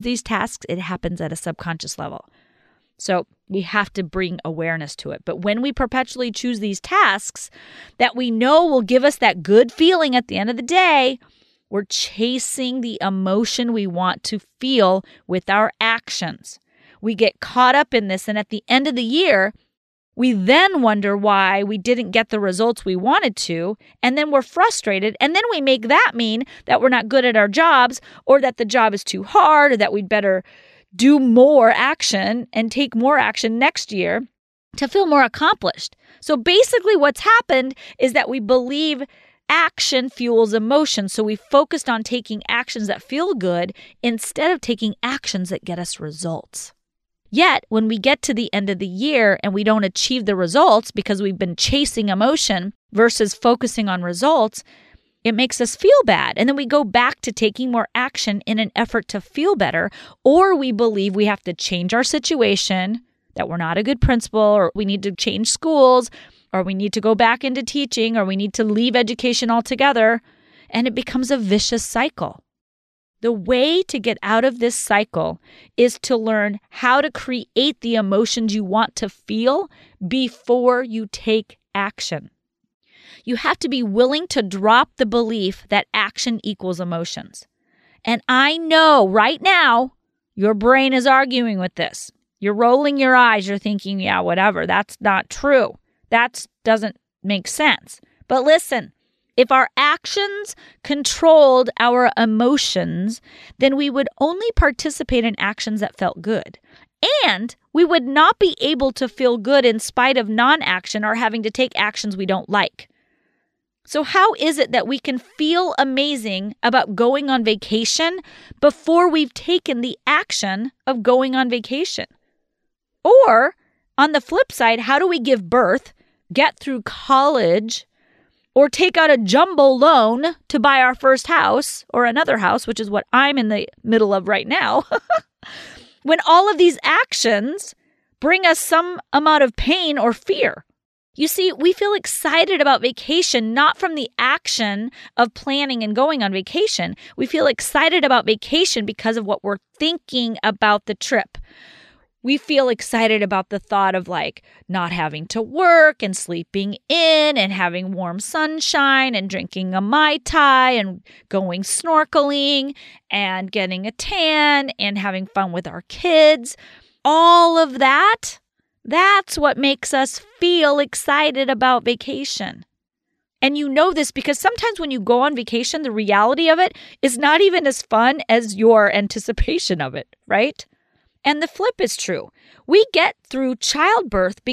these tasks, it happens at a subconscious level. So we have to bring awareness to it. But when we perpetually choose these tasks that we know will give us that good feeling at the end of the day, we're chasing the emotion we want to feel with our actions. We get caught up in this, and at the end of the year, we then wonder why we didn't get the results we wanted to, and then we're frustrated. And then we make that mean that we're not good at our jobs, or that the job is too hard, or that we'd better do more action and take more action next year to feel more accomplished. So basically, what's happened is that we believe action fuels emotion. So we focused on taking actions that feel good instead of taking actions that get us results. Yet, when we get to the end of the year and we don't achieve the results because we've been chasing emotion versus focusing on results, it makes us feel bad. And then we go back to taking more action in an effort to feel better, or we believe we have to change our situation, that we're not a good principal, or we need to change schools, or we need to go back into teaching, or we need to leave education altogether. And it becomes a vicious cycle. The way to get out of this cycle is to learn how to create the emotions you want to feel before you take action. You have to be willing to drop the belief that action equals emotions. And I know right now your brain is arguing with this. You're rolling your eyes, you're thinking, yeah, whatever, that's not true. That doesn't make sense. But listen, if our actions controlled our emotions, then we would only participate in actions that felt good. And we would not be able to feel good in spite of non action or having to take actions we don't like. So, how is it that we can feel amazing about going on vacation before we've taken the action of going on vacation? Or, on the flip side, how do we give birth, get through college, or take out a jumbo loan to buy our first house or another house, which is what I'm in the middle of right now, when all of these actions bring us some amount of pain or fear. You see, we feel excited about vacation not from the action of planning and going on vacation. We feel excited about vacation because of what we're thinking about the trip we feel excited about the thought of like not having to work and sleeping in and having warm sunshine and drinking a Mai Tai and going snorkeling and getting a tan and having fun with our kids. All of that, that's what makes us feel excited about vacation. And you know this because sometimes when you go on vacation, the reality of it is not even as fun as your anticipation of it, right? And the flip is true. We get through childbirth